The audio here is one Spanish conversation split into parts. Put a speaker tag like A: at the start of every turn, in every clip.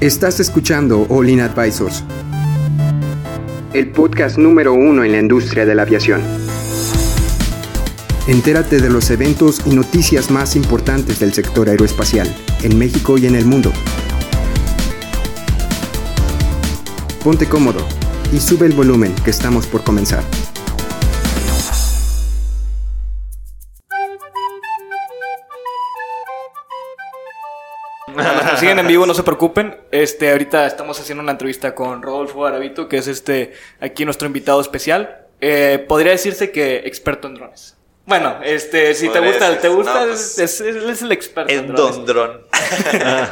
A: Estás escuchando All In Advisors, el podcast número uno en la industria de la aviación. Entérate de los eventos y noticias más importantes del sector aeroespacial, en México y en el mundo. Ponte cómodo y sube el volumen que estamos por comenzar.
B: Nos siguen en vivo, no se preocupen. Este, ahorita estamos haciendo una entrevista con Rodolfo Garavito, que es este aquí nuestro invitado especial. Eh, podría decirse que experto en drones. Bueno, este, si te gusta,
C: decirse,
B: te gusta,
C: no, pues,
B: es, es- es el experto en,
D: En
B: drones.
D: Don Dron.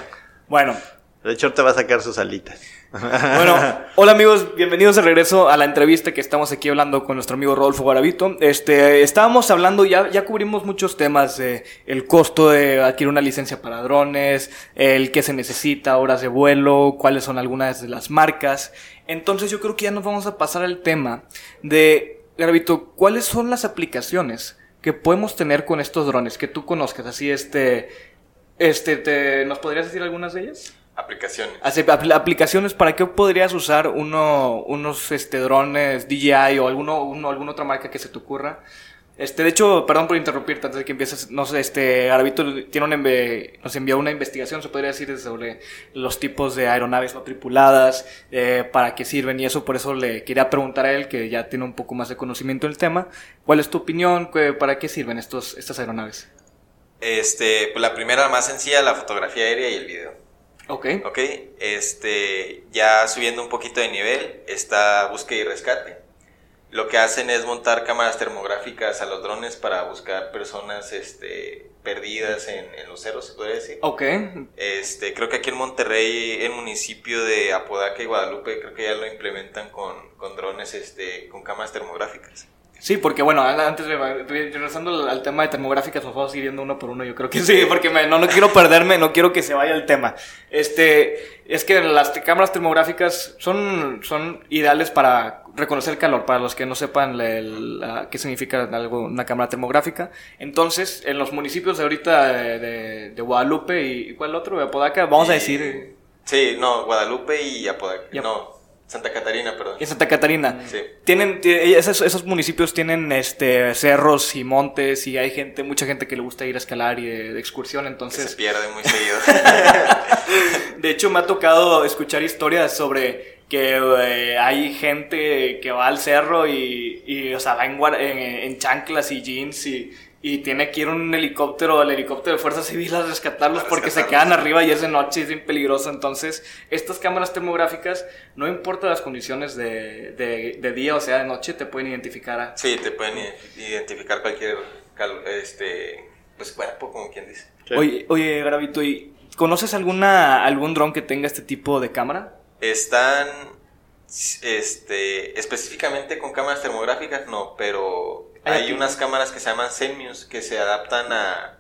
B: Bueno,
D: De hecho, te va a sacar sus alitas.
B: Bueno, hola amigos, bienvenidos de regreso a la entrevista que estamos aquí hablando con nuestro amigo Rodolfo Garavito. Este, estábamos hablando, ya, ya cubrimos muchos temas el costo de adquirir una licencia para drones, el que se necesita, horas de vuelo, cuáles son algunas de las marcas. Entonces yo creo que ya nos vamos a pasar al tema de, Garavito, ¿cuáles son las aplicaciones que podemos tener con estos drones que tú conozcas? Así, este, este, te, ¿nos podrías decir algunas de ellas?
C: Aplicaciones.
B: Apl- aplicaciones para qué podrías usar uno, unos este, drones DJI o alguno, uno, alguna otra marca que se te ocurra. Este, de hecho, perdón por interrumpirte antes de que empieces, no sé, este, Garavito tiene una nos envió una investigación, se podría decir, sobre los tipos de aeronaves no tripuladas, eh, para qué sirven y eso, por eso le quería preguntar a él, que ya tiene un poco más de conocimiento del tema, ¿cuál es tu opinión? ¿Qué- ¿Para qué sirven estos, estas aeronaves?
C: Este, pues la primera más sencilla, la fotografía aérea y el video.
B: Ok.
C: Ok, este, ya subiendo un poquito de nivel, está búsqueda y rescate. Lo que hacen es montar cámaras termográficas a los drones para buscar personas, este, perdidas en, en los cerros, se podría decir.
B: Ok.
C: Este, creo que aquí en Monterrey, el municipio de Apodaca y Guadalupe, creo que ya lo implementan con, con drones, este, con cámaras termográficas.
B: Sí, porque bueno, antes de regresando al, tema de termográficas, nos vamos a ir yendo uno por uno, yo creo que sí, porque me- no, no quiero perderme, no quiero que se vaya el tema. Este, es que las cámaras termográficas son, son ideales para reconocer calor, para los que no sepan la- la- qué significa algo, una cámara termográfica. Entonces, en los municipios de ahorita de, de- de Guadalupe y, ¿y ¿cuál otro? De Apodaca, vamos a decir,
C: Sí, no, Guadalupe y Apodaca.
B: Y Ap-
C: No, Santa Catarina, perdón.
B: en Santa Catarina.
C: Sí.
B: Tienen, tie- esos, esos municipios tienen este cerros y montes y hay gente, mucha gente que le gusta ir a escalar y de, de excursión,
C: Que se
B: entonces
C: pierde muy seguido.
B: de hecho me ha tocado escuchar historias sobre que eh, hay gente que va al cerro y, y, o sea, va en, en, en chanclas y jeans y, y tiene que ir un helicóptero, el helicóptero de Fuerza Civil a rescatarlos
C: A
B: porque se quedan arriba y es de noche y es bien peligroso. Entonces, estas cámaras termográficas, no importa las condiciones de, de, de día o sea de noche, te pueden identificar a...
C: Sí, te pueden identificar cualquier este pues cuerpo, como quien dice.
B: Oye, oye, Gravito, ¿y conoces alguna, algún dron que tenga este tipo de cámara?
C: Están este específicamente con cámaras termográficas, no, pero
B: Hay aquí.
C: unas cámaras que se llaman Zenmuse que se adaptan a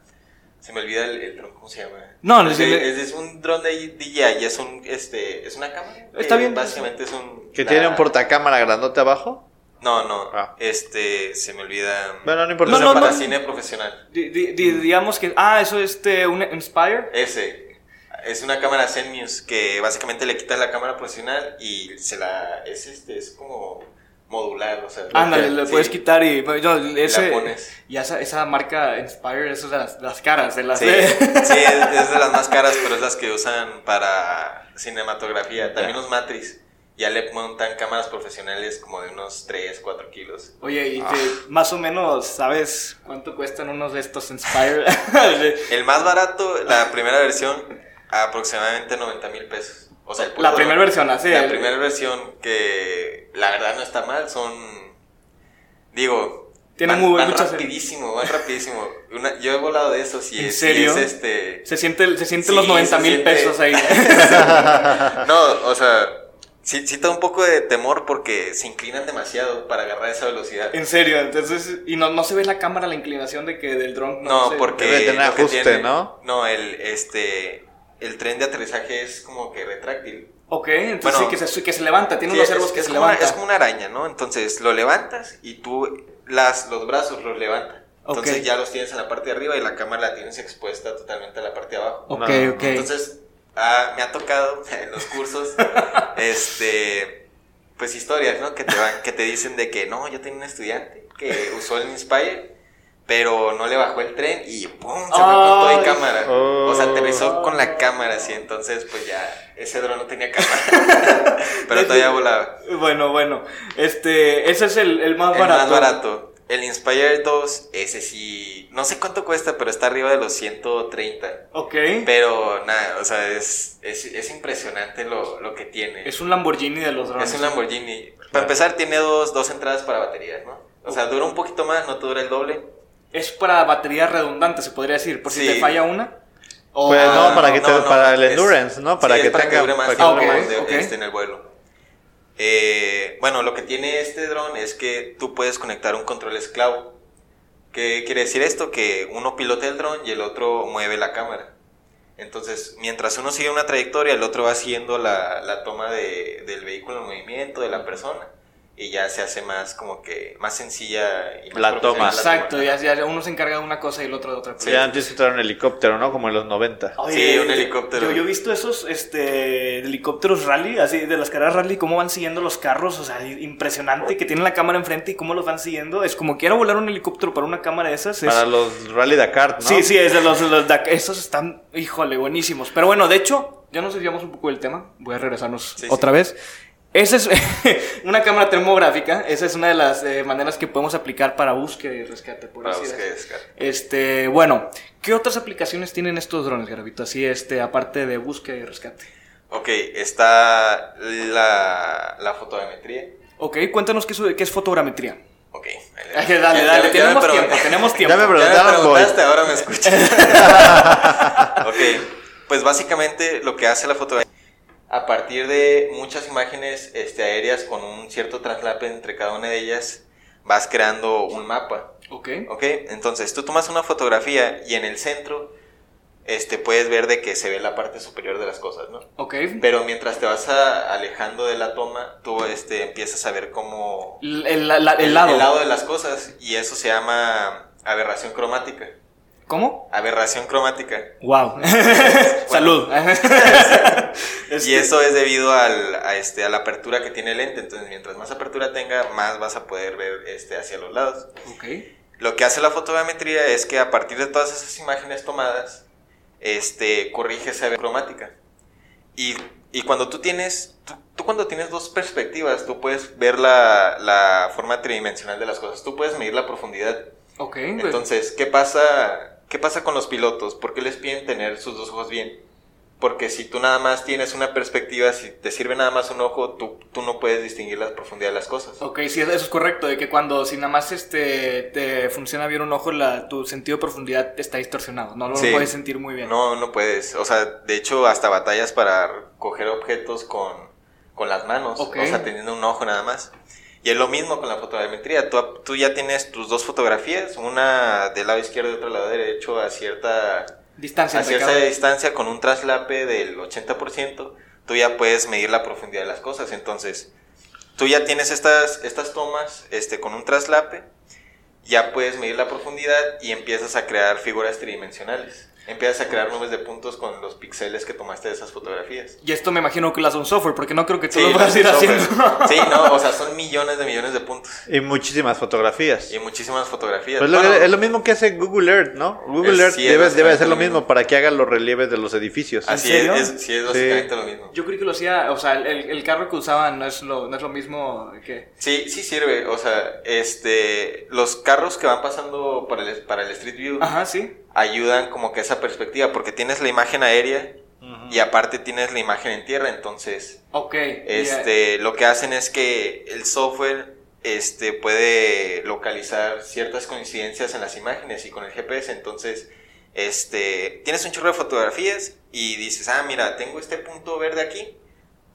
C: se me olvida el, el dron, ¿cómo se llama?
B: No, no
C: es,
B: sé.
C: es, es un dron de DJI y es un este es una cámara.
B: Está
C: Eh,
B: bien.
C: Básicamente es un
D: ¿Que
C: la-
D: tiene un portacámara grandote abajo?
C: No, no.
D: Ah.
C: Este se me olvida.
D: Bueno, no importa.
B: No,
C: Es
B: no,
C: para
B: no.
C: cine profesional.
B: Di- di- di- digamos que... Ah, eso es este, un Inspire.
C: Ese. Es una cámara Zenmuse que básicamente le quitas la cámara profesional y se la. Es este, es como modular, o sea.
B: Ándale, le
C: sí.
B: puedes quitar y... bueno, yo, ese,
C: pones.
B: Y esa, esa marca Inspire, esas de las, las caras, de las...
C: Sí, sí, es, es de las más caras, pero es las que usan para cinematografía. También los Matrix. Ya le montan cámaras profesionales como de unos 3, 4 kilos.
B: Oye, y
C: Ah.
B: te- más o menos, ¿sabes cuánto cuestan unos de estos Inspire?
C: El más barato, la primera versión, aproximadamente 90 mil pesos. O sea, el puro
B: La primera versión, así.
C: La
B: el-
C: primera versión que la verdad no está mal, son digo,
B: Tiene
C: van,
B: muy
C: van
B: muchas-
C: rapidísimo, van rapidísimo. Una- yo he volado de esos y
B: ¿En
C: es, este
B: Se siente, se siente
C: Sí,
B: los 90
C: se
B: mil
C: siente-
B: pesos ahí.
C: No, o sea, sí, sí da un poco de temor porque se inclinan demasiado para agarrar esa velocidad.
B: en serio, entonces... Y no, no se ve la cámara, la inclinación de que del dron...
C: No,
B: se-
C: porque
D: Debe tener ajuste,
C: tiene-
D: ¿no?
C: No, el este el tren de aterrizaje es como que retráctil.
B: Ok, entonces
C: Bueno,
B: sí, que se, que se levanta, tiene
C: Sí,
B: unos
C: es,
B: servos que
C: es
B: se
C: como una,
B: levantan.
C: es como una araña, ¿no? Entonces lo levantas y tú las, los brazos los levantas. Entonces ya los tienes en la parte de arriba y la cámara la tienes expuesta totalmente a la parte de abajo.
B: Ok,
D: No,
B: ok.
C: Entonces ah, me ha tocado en los cursos, este, pues historias, ¿no? Que te van, que te dicen de que no, yo tenía un estudiante que usó el Inspire, pero no le bajó el tren y ¡pum! se fue con todo y cámara. O sea, te besó con la cámara, así, entonces pues ya, ese dron no tenía cámara, pero todavía volaba.
B: Bueno, bueno. Este, ese es el, el más
C: El
B: barato.
C: más barato. El Inspire 2, ese sí, no sé cuánto cuesta, pero está arriba de los 130.
B: Ok.
C: Pero nada, o sea, es, es, es impresionante lo, lo que tiene.
B: Es un Lamborghini de los drones.
C: Es un Lamborghini. Para empezar, tiene dos, dos entradas para baterías, ¿no? O sea, dura un poquito más, no te dura el doble.
B: Es para baterías redundantes, se podría decir. Por si
C: Sí.
B: te falla una. O-
D: Pues
C: Ah,
D: no, para que te- para el
C: es-
D: endurance, ¿no? Para
C: sí,
D: que
C: para
D: tenga-
C: que dure más
D: para que
C: tiempo
B: dure más.
C: de-
B: Ok.
C: este, en el vuelo. Eh, bueno, lo que tiene este dron es que tú puedes conectar un control esclavo. ¿Qué quiere decir esto? Que uno pilota el dron y el otro mueve la cámara. Entonces, mientras uno sigue una trayectoria, el otro va siguiendo la, la toma de- del vehículo en movimiento, de la persona. Y ya se hace más como que más sencilla y más
D: La toma.
C: profesional la
B: Exacto, ya, ya uno se encarga de una cosa y el otro de otra.
C: Sí.
D: Ya antes traer un helicóptero, ¿no? Como en los 90.
C: Sí, un helicóptero.
B: Yo, yo he visto esos este, helicópteros rally, así de las carreras rally, cómo van siguiendo los carros, o sea, impresionante que tienen la cámara enfrente y cómo los van siguiendo. Es como quiero volar un helicóptero para una cámara de esas. es-
D: Para los Rally Dakar, ¿no?
B: Sí, sí, es de los, los Dak- esos están, híjole, buenísimos. Pero bueno, de hecho, ya nos desviamos un poco del tema. Voy a regresarnos
C: Sí,
B: otra vez. Esa es una cámara termográfica. Esa es una de las eh, maneras que podemos aplicar para búsqueda y rescate. Por
C: Para
B: así
C: búsqueda y rescate.
B: Este, bueno, ¿qué otras aplicaciones tienen estos drones, Gravito? Así, este, aparte de búsqueda y rescate.
C: Ok, está la, la fotogrametría.
B: Ok, cuéntanos qué es, qué es fotogrametría.
C: Ok.
B: Dale,
C: le-
B: dale, dale,
C: ya me
B: tenemos tiempo, tenemos tiempo.
D: Ya me
C: preguntaste, ahora me escuchas. ok, pues básicamente lo que hace la fotografía, a partir de muchas imágenes este, aéreas con un cierto traslape entre cada una de ellas, vas creando un mapa.
B: Ok.
C: Ok, entonces tú tomas una fotografía y en el centro este, puedes ver de que se ve la parte superior de las cosas, ¿no?
B: Ok.
C: Pero mientras te vas a- alejando de la toma, tú este, empiezas a ver cómo
B: El, el- la- el lado.
C: de las cosas y eso se llama aberración cromática.
B: ¿Cómo?
C: Aberración cromática.
B: Wow. Salud.
C: Y
B: Este,
C: eso es debido al, a, este, a la apertura que tiene el lente. Entonces, mientras más apertura tenga, más vas a poder ver este, hacia los lados.
B: Ok.
C: Lo que hace la fotogrametría es que a partir de todas esas imágenes tomadas, este, corrige esa cromática. Y, y cuando tú tienes, tú, tú cuando tienes dos perspectivas, tú puedes ver la, la forma tridimensional de las cosas. Tú puedes medir la profundidad.
B: Ok.
C: Entonces, ¿qué pasa, ¿qué pasa con los pilotos? ¿Por qué les piden tener sus dos ojos bien? Porque si tú nada más tienes una perspectiva, si te sirve nada más un ojo, tú, tú no puedes distinguir la profundidad de las cosas.
B: Ok, sí, eso es correcto, de que cuando si nada más este, te funciona bien un ojo, la, tu sentido de profundidad está distorsionado, no lo
C: Sí.
B: puedes sentir muy bien.
C: No, no puedes. O sea, de hecho, hasta batallas para coger objetos con, con las manos. O sea, teniendo un ojo nada más. Y es lo mismo con la fotogrametría. Tú, tú ya tienes tus dos fotografías, una del lado izquierdo y otra del lado derecho, a cierta,
B: Distancia
C: a cierta distancia con un traslape del 80%. Tú ya puedes medir la profundidad de las cosas. Entonces, tú ya tienes estas, estas tomas este, con un traslape, ya puedes medir la profundidad y empiezas a crear figuras tridimensionales. Empiezas a crear nubes de puntos con los píxeles que tomaste de esas fotografías.
B: Y esto me imagino que lo hace un software, porque no creo que tú
C: Sí,
B: lo puedas ir
C: software.
B: haciendo.
C: Sí, no, o sea, son millones de millones de puntos
D: Y muchísimas fotografías.
C: y muchísimas fotografías.
D: Pues lo-
C: Bueno,
D: es lo mismo que hace Google Earth, ¿no? Google
C: Es-
D: Earth
C: sí, es
D: debe, debe hacer lo mismo
C: mismo.
D: para que haga los relieves de los edificios.
C: así es, es- sí, es básicamente lo mismo.
B: Yo creí que lo hacía, o sea, el, el carro que usaban no es lo, no es lo mismo que...
C: Sí, sí sirve, o sea, este, los carros que van pasando para el, para el Street View
B: Ajá, sí.
C: Ayudan como que esa perspectiva, porque tienes la imagen aérea y aparte tienes la imagen en tierra, entonces este, lo que hacen es que el software este, puede localizar ciertas coincidencias en las imágenes y con el GPS, entonces este, tienes un chorro de fotografías y dices, ah, mira, tengo este punto verde aquí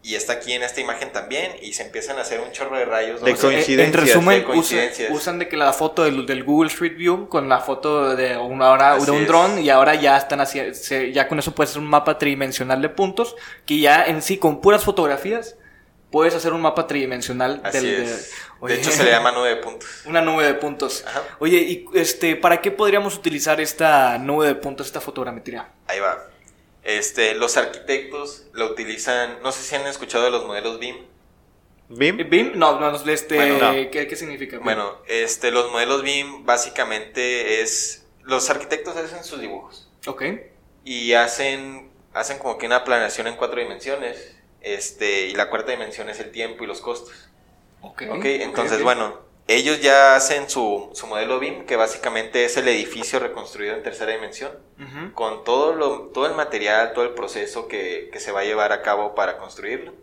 C: y está aquí en esta imagen también y se empiezan a hacer un chorro de rayos.
D: De coincidencias.
B: En resumen,
C: de coincidencias.
B: usan, usan de que la foto del, del Google Street View con la foto de, una hora,
C: Así
B: de un dron y ahora ya están haciendo, ya con eso puedes hacer un mapa tridimensional de puntos que ya en sí con puras fotografías puedes hacer un mapa tridimensional
C: Así
B: del, de-
C: es.
B: Oye,
C: De hecho, se le llama nube de puntos.
B: una nube de puntos.
C: Ajá.
B: Oye, y este, ¿para qué podríamos utilizar esta nube de puntos, esta fotogrametría?
C: Ahí va. Este, los arquitectos lo utilizan, no sé si han escuchado de los modelos BIM.
D: ¿BIM?
B: ¿BIM? No, no, este,
C: Bueno,
D: no.
B: ¿qué, qué significa? BIM?
C: Bueno, este, los modelos BIM básicamente es, los arquitectos hacen sus dibujos
B: Ok.
C: y hacen, hacen como que una planeación en cuatro dimensiones, este, y la cuarta dimensión es el tiempo y los costos.
B: Ok.
C: Ok, entonces, bueno, ellos ya hacen su, su modelo BIM, que básicamente es el edificio reconstruido en tercera dimensión, con todo, lo, todo el material, todo el proceso que, que se va a llevar a cabo para construirlo.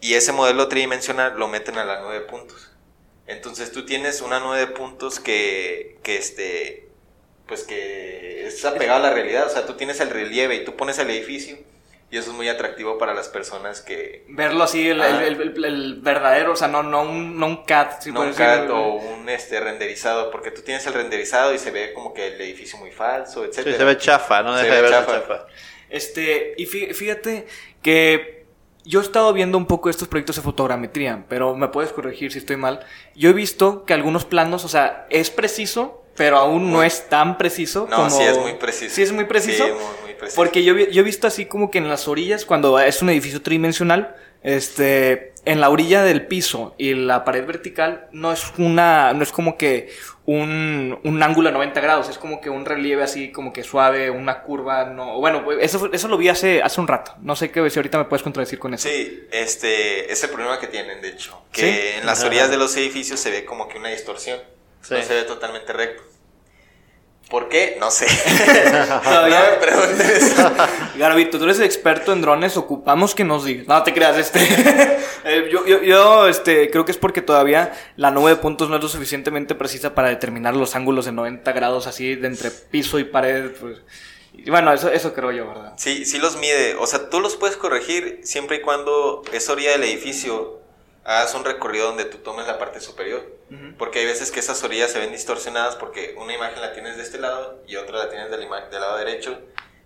C: Y ese modelo tridimensional lo meten a la nube de puntos. Entonces tú tienes una nube de puntos que, que este, pues que es apegado a la realidad, o sea, tú tienes el relieve y tú pones el edificio, y eso es muy atractivo para las personas que,
B: Verlo así, el,
C: Ah.
B: el- el- el verdadero, o sea, no, no, un, no un CAD. si
C: no un CAD
B: decir.
C: o un este renderizado, porque tú tienes el renderizado y se ve como que el edificio muy falso,
D: Sí,
C: etcétera.
D: se ve chafa, no
C: Se
D: deja
C: ve
D: de verse
C: chafa.
D: chafa.
B: Este, y fí- fíjate que yo he estado viendo un poco estos proyectos de fotogrametría, pero me puedes corregir si estoy mal. Yo he visto que algunos planos, o sea, es preciso, pero aún no es tan preciso
C: No,
B: como...
C: sí es muy preciso.
B: Sí es muy preciso.
C: Sí, muy, muy preciso.
B: Porque yo, yo he visto así como que en las orillas, cuando es un edificio tridimensional, este, en la orilla del piso y la pared vertical no es una, no es como que un, un ángulo a 90 grados, es como que un relieve así como que suave, una curva, no, bueno, eso, fue- eso lo vi hace, hace un rato, no sé qué, si ahorita me puedes contradecir con eso.
C: Sí, este es el problema que tienen, de hecho. Que
B: ¿Sí?
C: en las
D: Ajá.
C: orillas de los edificios se ve como que una distorsión.
D: Sí.
C: No se ve totalmente recto. ¿Por qué? No sé.
B: Todavía-
C: no me preguntes eso.
B: Garavito, tú eres experto en drones, ocupamos que nos digas. No te creas, este. eh, yo, yo, yo, este, creo que es porque todavía la nube de puntos no es lo suficientemente precisa para determinar los ángulos de 90 grados así de entre piso y pared. Pues. Y bueno, eso, eso creo yo, ¿verdad?
C: Sí, sí los mide. O sea, tú los puedes corregir siempre y cuando esa orilla del edificio hagas un recorrido donde tú tomes la parte superior.
B: Ujú.
C: Porque hay veces que esas orillas se ven distorsionadas porque una imagen la tienes de este lado y otra la tienes del, del lado derecho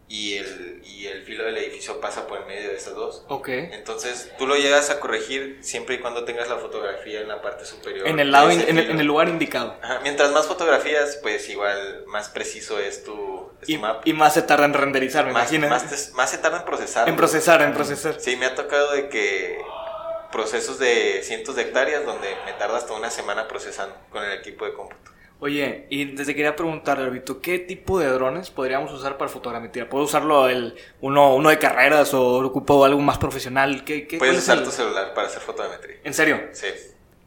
C: y el, y el filo del edificio pasa por el medio de esas dos.
B: Ok.
C: Entonces tú lo llegas a corregir siempre y cuando tengas la fotografía en la parte superior.
B: En el, lado, in- en, el, en el lugar indicado.
C: Ajá, Mientras más fotografías, pues igual más preciso es tu, es tu
B: Y,
C: mapa.
B: y más se tarda en renderizar, me
C: más,
B: imagino.
C: más, te- más se tarda en procesar.
B: En procesar, en procesar.
C: Sí, me ha tocado de que procesos de cientos de hectáreas donde me tarda hasta una semana procesando con el equipo de cómputo.
B: Oye, y desde quería preguntarle, Arbito, ¿qué tipo de drones podríamos usar para fotogrametría? ¿Puedo usarlo el uno, uno de carreras o ocupo algo más profesional? ¿Qué, qué,
C: Puedes usar
B: el-
C: tu celular para hacer fotometría.
B: ¿En serio?
C: Sí.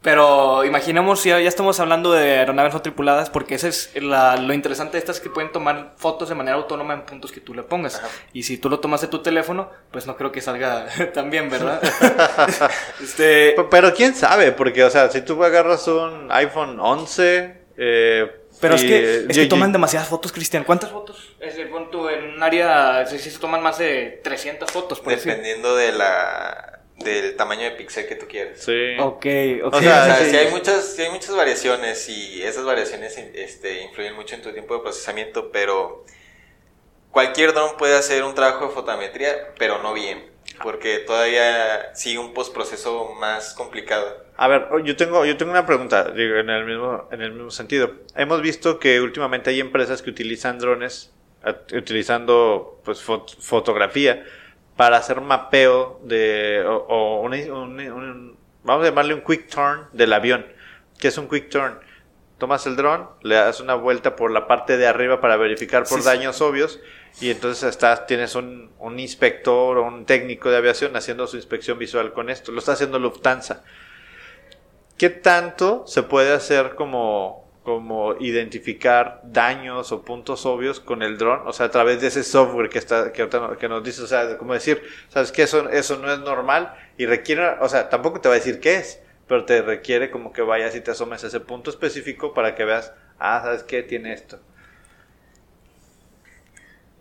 B: Pero imaginemos si ya ya estamos hablando de aeronaves no tripuladas, porque ese es la- lo interesante de estas es que pueden tomar fotos de manera autónoma en puntos que tú le pongas.
C: Ajá.
B: Y si tú lo tomas de tu teléfono, pues no creo que salga tan bien, ¿verdad? este,
D: Pero quién sabe, porque, o sea, si tú agarras un iPhone 11, eh,
B: pero es que,
D: eh,
B: es que toman
D: yo-
B: demasiadas fotos, Cristian. ¿Cuántas fotos? Es el punto en un área, si se toman más de 300 fotos, por decir.
C: Dependiendo de la del tamaño de pixel que tú quieres.
D: Sí.
B: Ok, ok.
D: O sea,
C: O sea,
D: sí.
C: sí hay muchas, sí hay muchas variaciones y esas variaciones este, influyen mucho en tu tiempo de procesamiento, pero cualquier dron puede hacer un trabajo de fotometría, pero no bien, porque todavía sigue un postproceso más complicado.
D: A ver, yo tengo, yo tengo una pregunta digo, en, el mismo, en el mismo sentido. Hemos visto que últimamente hay empresas que utilizan drones, utilizando pues, fot- fotografía, para hacer mapeo de, o, o un- un- un- vamos a llamarle un quick turn del avión. ¿Qué es un quick turn? Tomas el dron, le das una vuelta por la parte de arriba para verificar por
B: Sí, sí.
D: daños obvios y entonces estás, tienes un, un inspector o un técnico de aviación haciendo su inspección visual con esto. Lo está haciendo Lufthansa. ¿Qué tanto se puede hacer como, como identificar daños o puntos obvios con el dron? O sea, a través de ese software que, está, que, ahorita- que nos dice, o sea, como decir, ¿sabes qué? Eso, eso no es normal y requiere, o sea, tampoco te va a decir qué es, pero te requiere como que vayas y te asomes a ese punto específico para que veas, ah, ¿sabes qué? Tiene esto.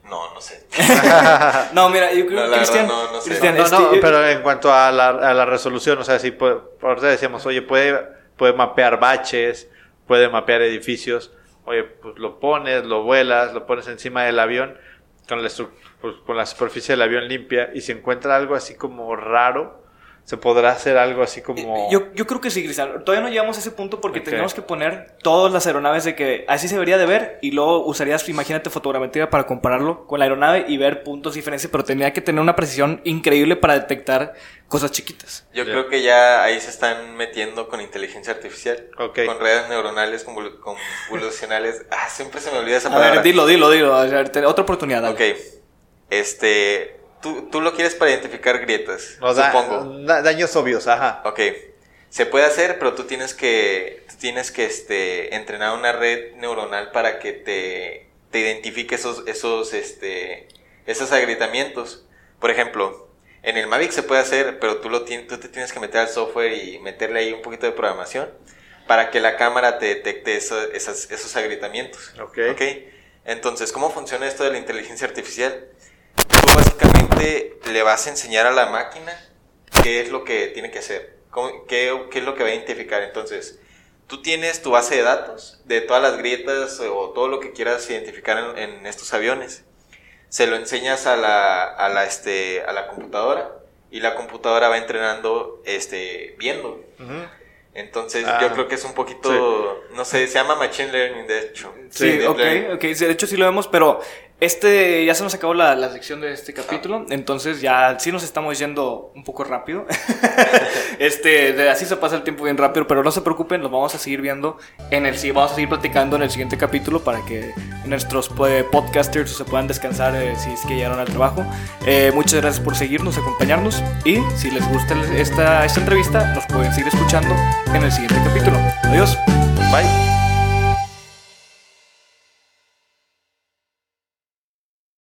C: No, no sé.
B: No, mira, yo creo
C: No,
B: que Cristian,
C: no, no sé.
B: Cristian,
D: No,
B: este,
D: no,
B: yo-
D: pero en cuanto a la, a la resolución, o sea, sí, puede, ahorita decíamos, oye, puede, puede mapear baches, puede mapear edificios, oye, pues lo pones, lo vuelas, lo pones encima del avión, con la, pues, con la superficie del avión limpia, y si encuentra algo así como raro, ¿Se podrá hacer algo así como.?
B: Yo, yo creo que sí, Cristian. Todavía no llegamos a ese punto porque
D: Ok.
B: tenemos que poner todas las aeronaves de que así se debería de ver y luego usarías, imagínate, fotogrametría para compararlo con la aeronave y ver puntos de diferencia, pero tenía que tener una precisión increíble para detectar cosas chiquitas.
C: Yo creo que ya ahí se están metiendo con inteligencia artificial.
D: Ok.
C: Con redes neuronales convol- convolucionales. Ah, siempre se me olvida esa
B: A
C: palabra.
B: ver, dilo, dilo, dilo. A ver, otra oportunidad. dale.
C: Ok. Este. Tú, tú lo quieres para identificar grietas. Supongo.
D: da- daños obvios, ajá.
C: Ok. Se puede hacer, pero tú tienes que, tú tienes que este, entrenar una red neuronal para que te, te identifique esos, esos, este, esos agrietamientos. Por ejemplo, en el Mavic se puede hacer, pero tú, lo tú te tienes que meter al software y meterle ahí un poquito de programación para que la cámara te detecte eso- esas- esos agrietamientos.
D: Ok.
C: ¿Ok? Entonces, ¿cómo funciona esto de la inteligencia artificial? Tú básicamente le vas a enseñar a la máquina qué es lo que tiene que hacer, cómo- qué, qué es lo que va a identificar. Entonces, tú tienes tu base de datos de todas las grietas o todo lo que quieras identificar en, en estos aviones. Se lo enseñas a la, a la, este, a la computadora y la computadora va entrenando este, viendo.
D: Ujú.
C: Entonces,
D: Ah,
C: yo creo que es un poquito, no sé, se llama Machine Learning, de hecho.
B: Sí, ok,
C: Learning.
B: ok. sí, de hecho sí lo vemos, pero este ya se nos acabó la, la sección de este capítulo, entonces ya sí nos estamos yendo un poco rápido. este, de- así se pasa el tiempo bien rápido, pero no se preocupen, los vamos a seguir viendo en el vamos a seguir platicando en el siguiente capítulo para que nuestros pues, podcasters se puedan descansar eh, si es que llegaron al trabajo. Eh, muchas gracias por seguirnos, acompañarnos y si les gusta esta, esta entrevista, nos pueden seguir escuchando en el siguiente capítulo. Adiós.
D: Bye.